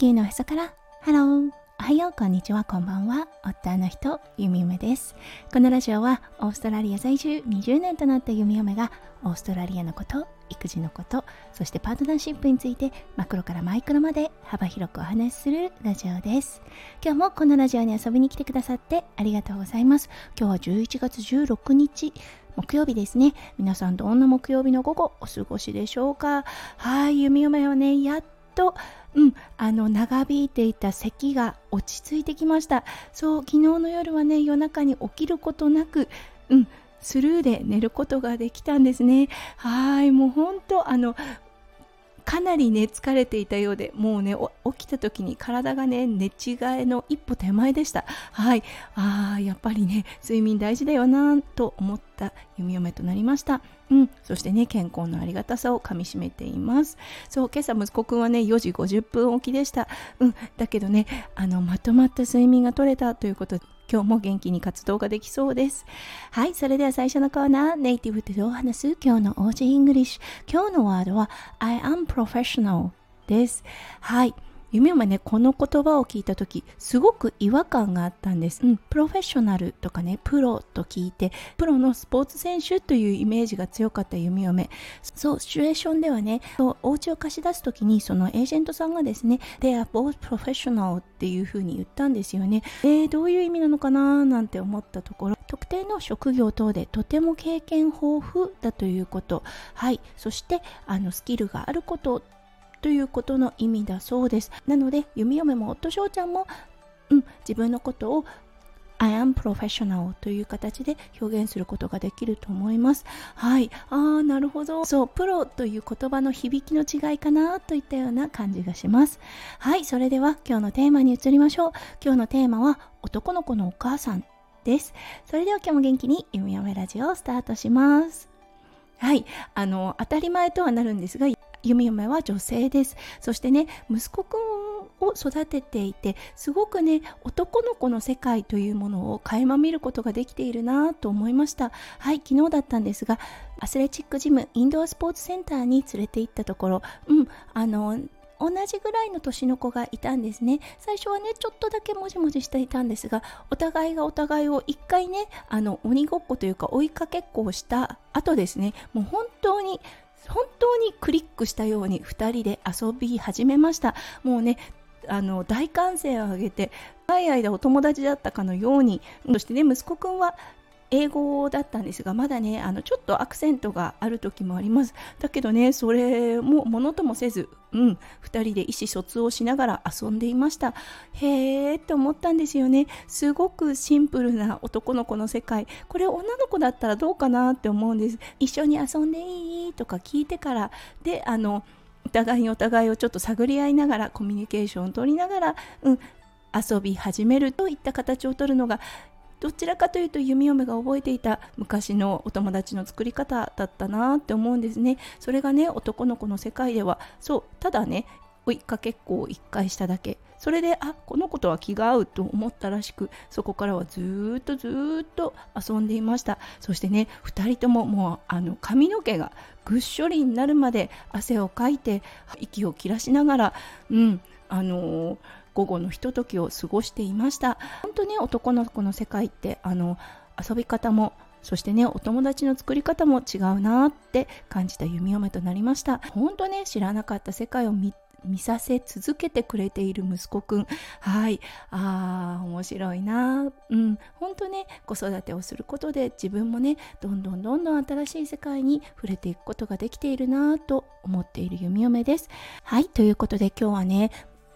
地球のへそからハロー。おはよう。こんにちは。こんばんは。夫の人ゆみ嫁です。このラジオはオーストラリア在住20年となったゆみ嫁がオーストラリアのこと育児のことそしてパートナーシップについてマクロからマイクロまで幅広くお話しするラジオです。今日もこのラジオに遊びに来てくださってありがとうございます。今日は11月16日木曜日ですね。皆さんどんな木曜日の午後お過ごしでしょうか？はい弓嫁はねやっとうん、あの長引いていた咳が落ち着いてきました。そう昨日の夜はね夜中に起きることなく、うん、スルーで寝ることができたんですね。はいもう本当あのかなりね疲れていたようでもうね起きた時に体がね寝違えの一歩手前でした。はい。あーやっぱりね睡眠大事だよなと思った弓嫁となりました。うん。そしてね健康のありがたさをかみしめています。そう今朝息子くんはね4時50分起きでした。うん。だけどねあのまとまった睡眠が取れたということで今日も元気に活動ができそうです。はい、それでは最初のコーナー、ネイティブでどう話す今日の Aussie English。今日のワードは I am professional です。はい。弓嫁はねこの言葉を聞いた時すごく違和感があったんです、うん、プロフェッショナルとかねプロと聞いてプロのスポーツ選手というイメージが強かった弓嫁。そうシチュエーションではねお家を貸し出す時にそのエージェントさんがですね They are both professional っていう風に言ったんですよね。えー、どういう意味なのかななんて思ったところ。特定の職業等でとても経験豊富だということ。はい。そしてあのスキルがあることということの意味だそうですなので弓嫁も夫翔ちゃんも、うん、自分のことを I am professional という形で表現することができると思います。はい。ああ、なるほど。そう、プロという言葉の響きの違いかなといったような感じがします。はい。それでは今日のテーマに移りましょう。今日のテーマは男の子のお母さんです。それでは今日も元気に弓嫁ラジオをスタートします。はい。あの、当たり前とはなるんですが、弓嫁は女性です。そしてね息子くんを育てていてすごくね男の子の世界というものを垣間見ることができているなと思いました。はい昨日だったんですがアスレチックジムインドアスポーツセンターに連れて行ったところうんあの同じぐらいの年の子がいたんですね。最初はねちょっとだけもじもじしていたんですがお互いがお互いを一回ねあの鬼ごっこというか追いかけっこをした後ですね。もう本当に本当にクリックしたように2人で遊び始めました。もうねあの大歓声を上げて長い間お友達だったかのようにそしてね息子くんは英語だったんですがまだねあのちょっとアクセントがある時もあります。だけどねそれもものともせずうん2人で意思疎通をしながら遊んでいました。へえって思ったんですよね。すごくシンプルな男の子の世界。これ女の子だったらどうかなって思うんです。一緒に遊んでいいとか聞いてから。であのお互いにお互いをちょっと探り合いながらコミュニケーションを取りながら、うん、遊び始めるといった形をとるのがどちらかというと弓嫁が覚えていた昔のお友達の作り方だったなって思うんですね。それがね男の子の世界ではそうただね追いかけっこを1回しただけ。それであこの子とは気が合うと思ったらしくそこからはずっとずっと遊んでいました。そしてね2人とももうあの髪の毛がぐっしょりになるまで汗をかいて息を切らしながらうんあのー午後のひとときを過ごしていました。本当ね男の子の世界ってあの遊び方もそしてねお友達の作り方も違うなって感じた弓嫁となりました。本当ね知らなかった世界を見させ続けてくれている息子くん。はい。あー面白いなうん。本当ね子育てをすることで自分もねどんどんどんどん新しい世界に触れていくことができているなと思っている弓嫁です。はい。ということで今日はね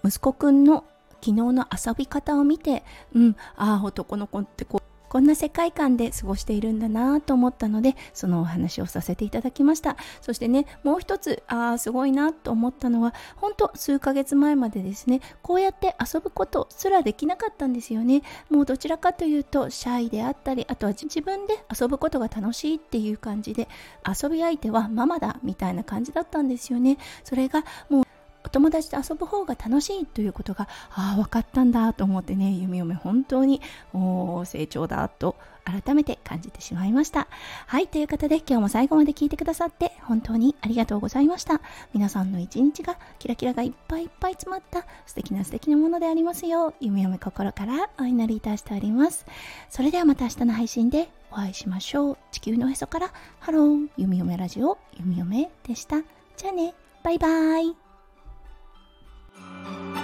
息子くんの昨日の遊び方を見てうんああ男の子ってこうこんな世界観で過ごしているんだなと思ったのでそのお話をさせていただきました。そしてねもう一つああすごいなと思ったのは本当数ヶ月前までですねこうやって遊ぶことすらできなかったんですよね。もうどちらかというとシャイであったりあとは自分で遊ぶことが楽しいっていう感じで遊び相手はママだみたいな感じだったんですよね。それがもうお友達と遊ぶ方が楽しいということがああ分かったんだと思ってね弓嫁本当にお成長だと改めて感じてしまいました。はいということで今日も最後まで聞いてくださって本当にありがとうございました。皆さんの一日がキラキラがいっぱいいっぱい詰まった素敵な素敵なものでありますよう弓嫁心からお祈りいたしております。それではまた明日の配信でお会いしましょう。地球のへそからハロー弓嫁ラジオ弓嫁でした。じゃあねバイバイ。Música